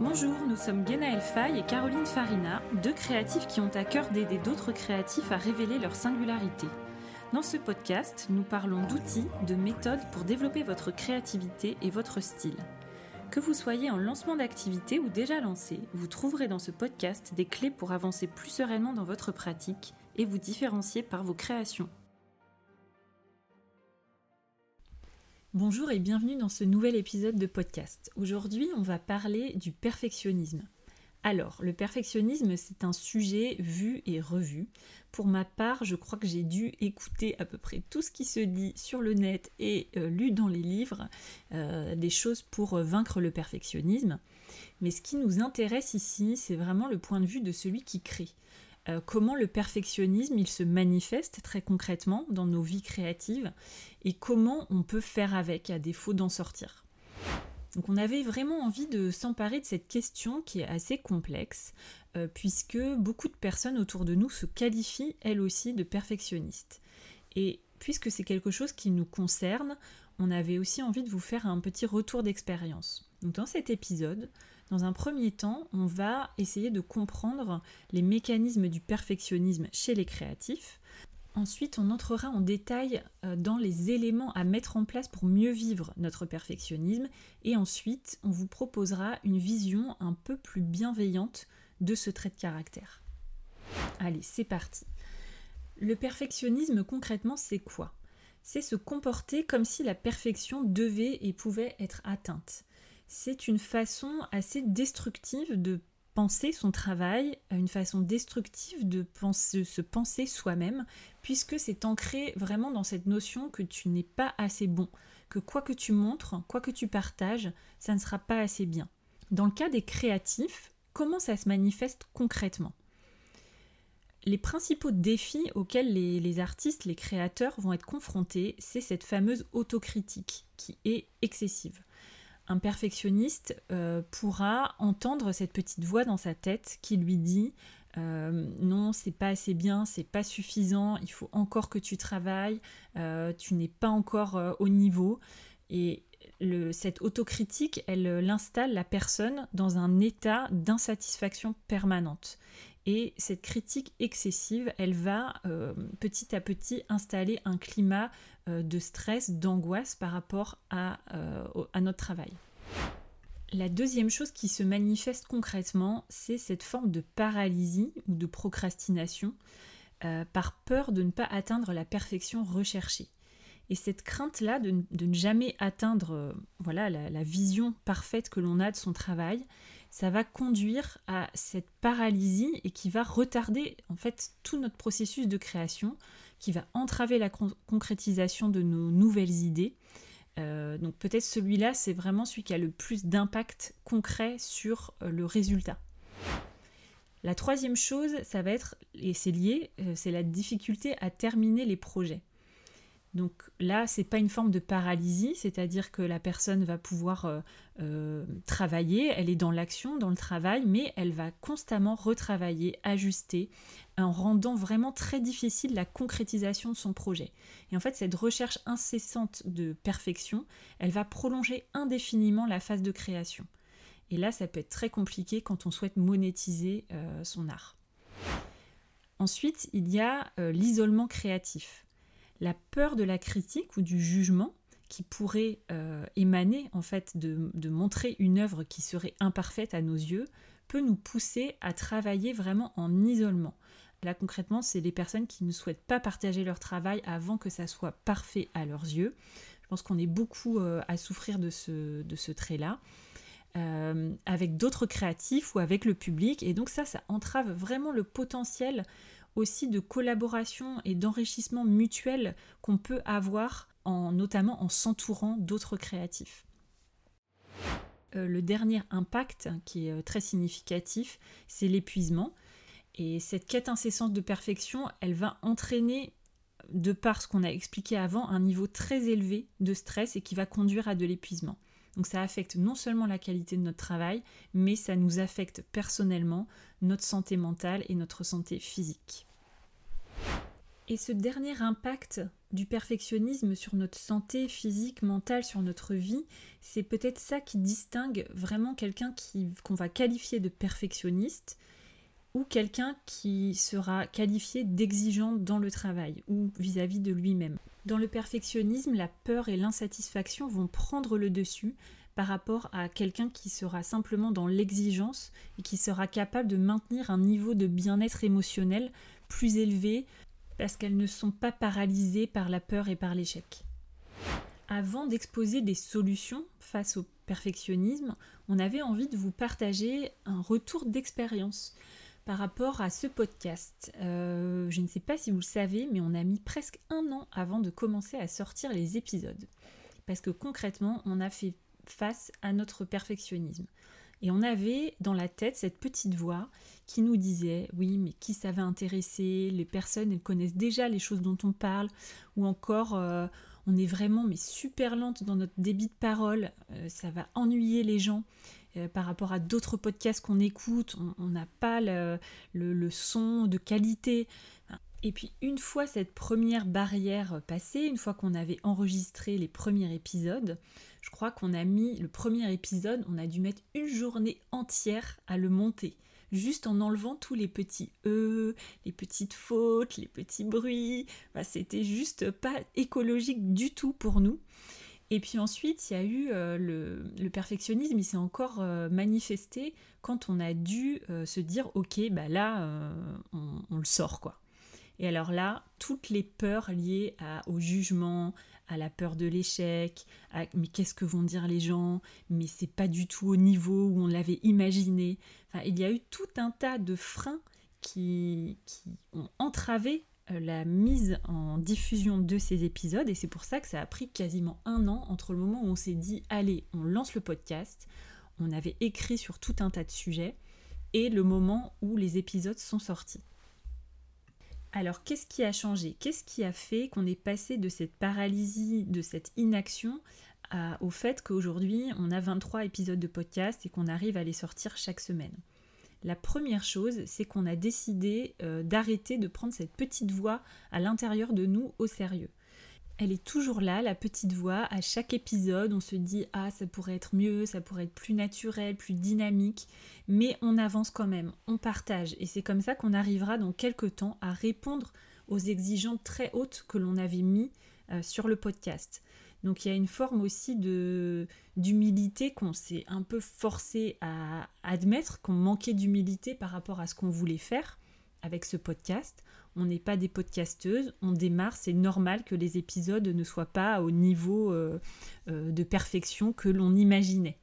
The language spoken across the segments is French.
Bonjour, nous sommes Genaël Fay et Caroline Farina, deux créatifs qui ont à cœur d'aider d'autres créatifs à révéler leur singularité. Dans ce podcast, nous parlons d'outils, de méthodes pour développer votre créativité et votre style. Que vous soyez en lancement d'activité ou déjà lancé, vous trouverez dans ce podcast des clés pour avancer plus sereinement dans votre pratique et vous différencier par vos créations. Bonjour et bienvenue dans ce nouvel épisode de podcast. Aujourd'hui, on va parler du perfectionnisme. Alors, le perfectionnisme, c'est un sujet vu et revu. Pour ma part, je crois que j'ai dû écouter à peu près tout ce qui se dit sur le net et euh, lu dans les livres, euh, des choses pour euh, vaincre le perfectionnisme. Mais ce qui nous intéresse ici, c'est vraiment le point de vue de celui qui crée. Euh, comment le perfectionnisme il se manifeste très concrètement dans nos vies créatives et comment on peut faire avec à défaut d'en sortir? Donc on avait vraiment envie de s'emparer de cette question qui est assez complexe euh, puisque beaucoup de personnes autour de nous se qualifient elles aussi de perfectionnistes. Et puisque c'est quelque chose qui nous concerne, on avait aussi envie de vous faire un petit retour d'expérience. Dans cet épisode, dans un premier temps, on va essayer de comprendre les mécanismes du perfectionnisme chez les créatifs. Ensuite, on entrera en détail euh, dans les éléments à mettre en place pour mieux vivre notre perfectionnisme. Et ensuite, on vous proposera une vision un peu plus bienveillante de ce trait de caractère. Allez, c'est parti. Le perfectionnisme, concrètement, c'est quoi? C'est se comporter comme si la perfection devait et pouvait être atteinte c'est une façon assez destructive de penser son travail, une façon destructive de se penser soi-même, puisque c'est ancré vraiment dans cette notion que tu n'es pas assez bon, que quoi que tu montres, quoi que tu partages, ça ne sera pas assez bien. Dans le cas des créatifs, comment ça se manifeste concrètement? Les principaux défis auxquels les, les, artistes, les créateurs vont être confrontés, c'est cette fameuse autocritique qui est excessive un perfectionniste euh, pourra entendre cette petite voix dans sa tête qui lui dit euh, non, c'est pas assez bien, c'est pas suffisant, il faut encore que tu travailles, euh, tu n'es pas encore au niveau. Et cette autocritique, elle l'installe la personne dans un état d'insatisfaction permanente. Et cette critique excessive, elle va petit à petit installer un climat de stress, d'angoisse par rapport à notre travail. La deuxième chose qui se manifeste concrètement, c'est cette forme de paralysie ou de procrastination euh, par peur de ne pas atteindre la perfection recherchée. Et cette crainte-là de, ne jamais atteindre euh, voilà, la, vision parfaite que l'on a de son travail, ça va conduire à cette paralysie et qui va retarder en fait tout notre processus de création, qui va entraver la concrétisation de nos nouvelles idées euh, donc peut-être celui-là, c'est vraiment celui qui a le plus d'impact concret sur euh, le résultat. La troisième chose, ça va être, et c'est lié, euh, c'est la difficulté à terminer les projets. Donc là, c'est pas une forme de paralysie, c'est-à-dire que la personne va pouvoir euh, euh, travailler, elle est dans l'action, dans le travail, mais elle va constamment retravailler, ajuster, en rendant vraiment très difficile la concrétisation de son projet. Et en fait, cette recherche incessante de perfection, elle va prolonger indéfiniment la phase de création. Et là, ça peut être très compliqué quand on souhaite monétiser euh, son art. Ensuite, il y a l'isolement créatif la peur de la critique ou du jugement qui pourrait euh, émaner en fait de, montrer une œuvre qui serait imparfaite à nos yeux peut nous pousser à travailler vraiment en isolement. Là concrètement, c'est les personnes qui ne souhaitent pas partager leur travail avant que ça soit parfait à leurs yeux. Je pense qu'on est beaucoup euh, à souffrir de ce, trait-là. Euh, avec d'autres créatifs ou avec le public. Et donc ça, ça entrave vraiment le potentiel aussi de collaboration et d'enrichissement mutuel qu'on peut avoir en, notamment en s'entourant d'autres créatifs. Euh, le dernier impact qui est euh, très significatif, c'est l'épuisement. Et cette quête incessante de perfection, elle va entraîner, de par ce qu'on a expliqué avant, un niveau très élevé de stress et qui va conduire à de l'épuisement. Donc ça affecte non seulement la qualité de notre travail, mais ça nous affecte personnellement, notre santé mentale et notre santé physique. Et ce dernier impact du perfectionnisme sur notre santé physique, mentale, sur notre vie, c'est peut-être ça qui distingue vraiment quelqu'un qu'on va qualifier de perfectionniste ou quelqu'un qui sera qualifié d'exigeant dans le travail ou vis-à-vis -vis de lui-même. Dans le perfectionnisme, la peur et l'insatisfaction vont prendre le dessus par rapport à quelqu'un qui sera simplement dans l'exigence et qui sera capable de maintenir un niveau de bien-être émotionnel plus élevé, parce qu'elles ne sont pas paralysées par la peur et par l'échec. Avant d'exposer des solutions face au perfectionnisme, on avait envie de vous partager un retour d'expérience par rapport à ce podcast. Euh, je ne sais pas si vous le savez, mais on a mis presque un an avant de commencer à sortir les épisodes. Parce que concrètement, on a fait face à notre perfectionnisme. Et on avait dans la tête cette petite voix qui nous disait oui mais qui ça va intéresser? Les personnes elles connaissent déjà les choses dont on parle ou encore euh, on est vraiment mais super lente dans notre débit de parole, euh, ça va ennuyer les gens. Euh, par rapport à d'autres podcasts qu'on écoute, on n'a pas le, le, son de qualité. Et puis une fois cette première barrière passée, une fois qu'on avait enregistré les premiers épisodes, je crois qu'on a mis le premier épisode, on a dû mettre une journée entière à le monter, juste en enlevant tous les petits E, les petites fautes, les petits bruits. C'était juste pas écologique du tout pour nous. Et puis ensuite, il y a eu euh, le, perfectionnisme, il s'est encore euh, manifesté quand on a dû euh, se dire, ok, bah là, on, le sort, quoi. Et alors là, toutes les peurs liées au jugement, à la peur de l'échec, à mais qu'est-ce que vont dire les gens, mais c'est pas du tout au niveau où on l'avait imaginé. Enfin, il y a eu tout un tas de freins qui, qui ont entravé la mise en diffusion de ces épisodes et c'est pour ça que ça a pris quasiment un an entre le moment où on s'est dit allez on lance le podcast, on avait écrit sur tout un tas de sujets et le moment où les épisodes sont sortis. Alors, qu'est-ce qui a changé? Qu'est-ce qui a fait qu'on est passé de cette paralysie, de cette inaction, au fait qu'aujourd'hui, on a 23 épisodes de podcast et qu'on arrive à les sortir chaque semaine? La première chose, c'est qu'on a décidé euh, d'arrêter de prendre cette petite voix à l'intérieur de nous au sérieux elle est toujours là, la petite voix. À chaque épisode, on se dit Ah, ça pourrait être mieux, ça pourrait être plus naturel, plus dynamique. Mais on avance quand même, on partage. Et c'est comme ça qu'on arrivera dans quelques temps à répondre aux exigences très hautes que l'on avait mis euh, sur le podcast. Donc il y a une forme aussi de d'humilité qu'on s'est un peu forcé à admettre, qu'on manquait d'humilité par rapport à ce qu'on voulait faire avec ce podcast on n'est pas des podcasteuses, on démarre, c'est normal que les épisodes ne soient pas au niveau euh, euh, de perfection que l'on imaginait.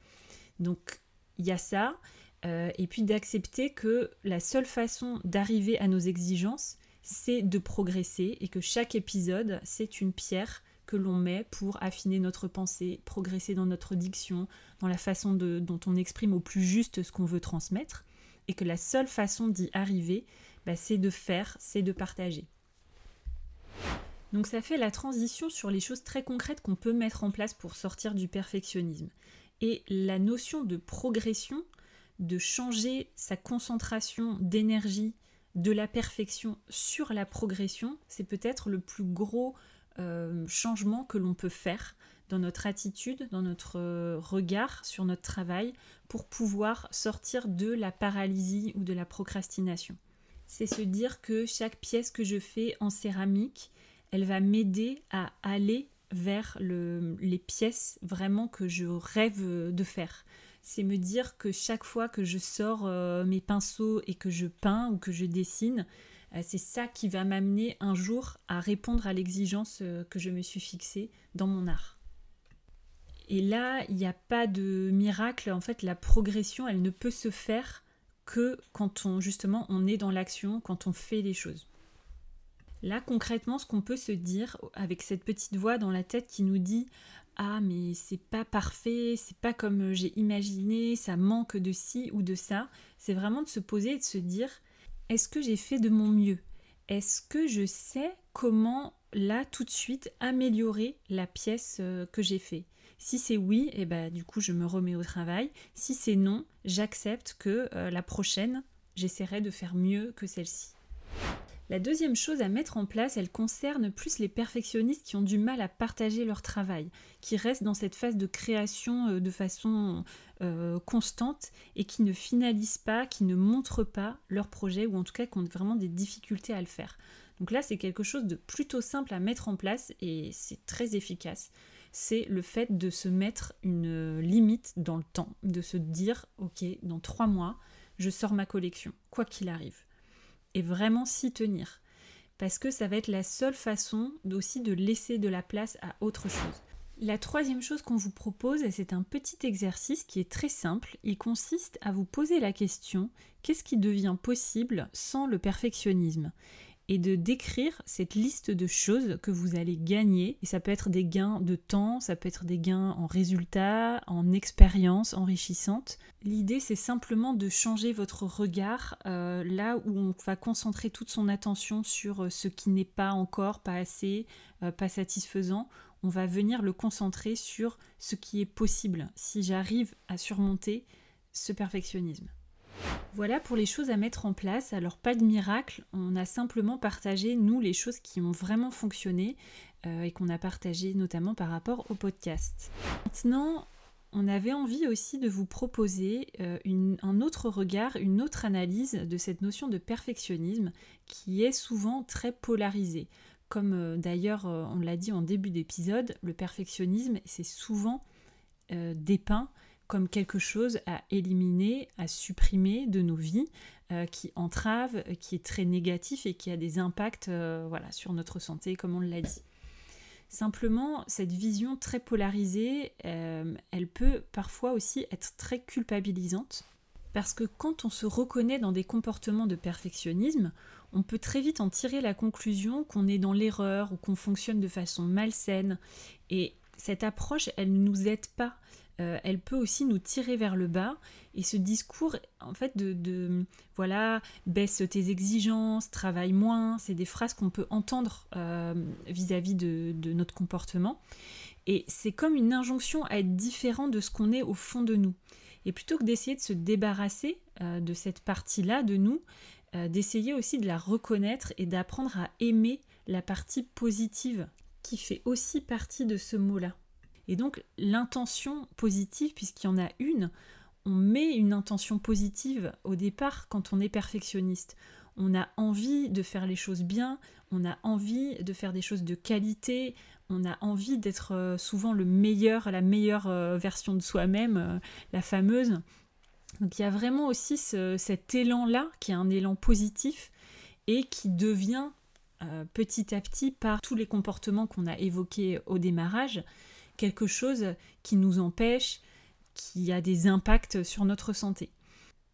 Donc il y a ça, euh, et puis d'accepter que la seule façon d'arriver à nos exigences, c'est de progresser et que chaque épisode, c'est une pierre que l'on met pour affiner notre pensée, progresser dans notre diction, dans la façon dont on exprime au plus juste ce qu'on veut transmettre, et que la seule façon d'y arriver, bah, c'est de faire, c'est de partager. Donc ça fait la transition sur les choses très concrètes qu'on peut mettre en place pour sortir du perfectionnisme. Et la notion de progression, de changer sa concentration d'énergie de la perfection sur la progression, c'est peut-être le plus gros euh, changement que l'on peut faire dans notre attitude, dans notre euh, regard sur notre travail, pour pouvoir sortir de la paralysie ou de la procrastination c'est se dire que chaque pièce que je fais en céramique, elle va m'aider à aller vers les pièces vraiment que je rêve de faire. C'est me dire que chaque fois que je sors euh, mes pinceaux et que je peins ou que je dessine, c'est ça qui va m'amener un jour à répondre à l'exigence euh, que je me suis fixée dans mon art. Et là, il n'y a pas de miracle. En fait, la progression, elle ne peut se faire que quand on justement on est dans l'action, quand on fait les choses. Là concrètement, ce qu'on peut se dire avec cette petite voix dans la tête qui nous dit ah mais c'est pas parfait, c'est pas comme j'ai imaginé, ça manque de ci ou de ça, c'est vraiment de se poser et de se dire est-ce que j'ai fait de mon mieux? Est-ce que je sais comment là tout de suite améliorer la pièce euh, que j'ai fait? Si c'est oui, eh ben, du coup je me remets au travail. Si c'est non, j'accepte que euh, la prochaine, j'essaierai de faire mieux que celle-ci. La deuxième chose à mettre en place, elle concerne plus les perfectionnistes qui ont du mal à partager leur travail, qui restent dans cette phase de création euh, de façon euh, constante et qui ne finalisent pas, qui ne montrent pas leur projet ou en tout cas qui ont vraiment des difficultés à le faire. Donc là, c'est quelque chose de plutôt simple à mettre en place et c'est très efficace. C'est le fait de se mettre une limite dans le temps, de se dire, ok, dans trois mois, je sors ma collection, quoi qu'il arrive et vraiment s'y tenir. Parce que ça va être la seule façon aussi de laisser de la place à autre chose. La troisième chose qu'on vous propose, c'est un petit exercice qui est très simple. Il consiste à vous poser la question qu'est-ce qui devient possible sans le perfectionnisme? Et de décrire cette liste de choses que vous allez gagner. Et ça peut être des gains de temps, ça peut être des gains en résultats, en expérience enrichissante. L'idée, c'est simplement de changer votre regard euh, là où on va concentrer toute son attention sur euh, ce qui n'est pas encore, pas assez, euh, pas satisfaisant. On va venir le concentrer sur ce qui est possible si j'arrive à surmonter ce perfectionnisme. Voilà pour les choses à mettre en place. Alors pas de miracle, on a simplement partagé, nous, les choses qui ont vraiment fonctionné euh, et qu'on a partagé notamment par rapport au podcast. Maintenant, on avait envie aussi de vous proposer euh, un autre regard, une autre analyse de cette notion de perfectionnisme qui est souvent très polarisée. Comme euh, d'ailleurs on l'a dit en début d'épisode, le perfectionnisme c'est souvent dépeint comme quelque chose à éliminer, à supprimer de nos vies, euh, qui entrave, qui est très négatif et qui a des impacts euh, voilà, sur notre santé, comme on l'a dit. Simplement, cette vision très polarisée, euh, elle peut parfois aussi être très culpabilisante, parce que quand on se reconnaît dans des comportements de perfectionnisme, on peut très vite en tirer la conclusion qu'on est dans l'erreur ou qu'on fonctionne de façon malsaine. Et cette approche, elle ne nous aide pas euh, elle peut aussi nous tirer vers le bas. Et ce discours, en fait, de, voilà, baisse tes exigences, travaille moins, c'est des phrases qu'on peut entendre euh, vis-à-vis de, notre comportement. Et c'est comme une injonction à être différent de ce qu'on est au fond de nous. Et plutôt que d'essayer de se débarrasser euh, de cette partie-là de nous, d'essayer aussi de la reconnaître et d'apprendre à aimer la partie positive qui fait aussi partie de ce mot-là. Et donc l'intention positive, puisqu'il y en a une, on met une intention positive au départ quand on est perfectionniste. On a envie de faire les choses bien, on a envie de faire des choses de qualité, on a envie d'être euh, souvent le meilleur, la meilleure euh, version de soi-même, euh, la fameuse. Donc il y a vraiment aussi cet élan-là, qui est un élan positif et qui devient petit à petit par tous les comportements qu'on a évoqués au démarrage, quelque chose qui nous empêche, qui a des impacts sur notre santé.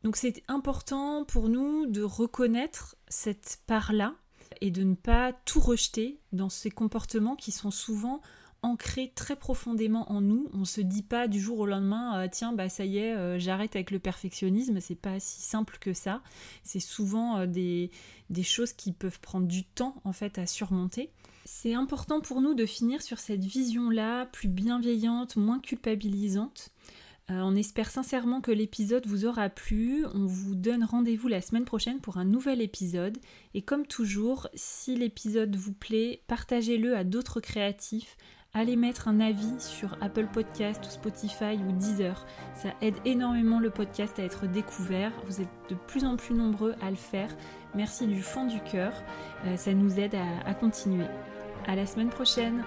Donc c'est important pour nous de reconnaître cette part-là et de ne pas tout rejeter dans ces comportements qui sont souvent ancrés très profondément en nous. On se dit pas du jour au lendemain, euh, tiens, bah ça y est, euh, j'arrête avec le perfectionnisme. C'est pas si simple que ça. C'est souvent euh, des, des choses qui peuvent prendre du temps en fait à surmonter. C'est important pour nous de finir sur cette vision-là, plus bienveillante, moins culpabilisante. Euh, on espère sincèrement que l'épisode vous aura plu. On vous donne rendez-vous la semaine prochaine pour un nouvel épisode. Et comme toujours, si l'épisode vous plaît, partagez-le à d'autres créatifs. Allez mettre un avis sur Apple Podcast ou Spotify ou Deezer. Ça aide énormément le podcast à être découvert. Vous êtes de plus en plus nombreux à le faire. Merci du fond du cœur. Euh, ça nous aide à continuer. À la semaine prochaine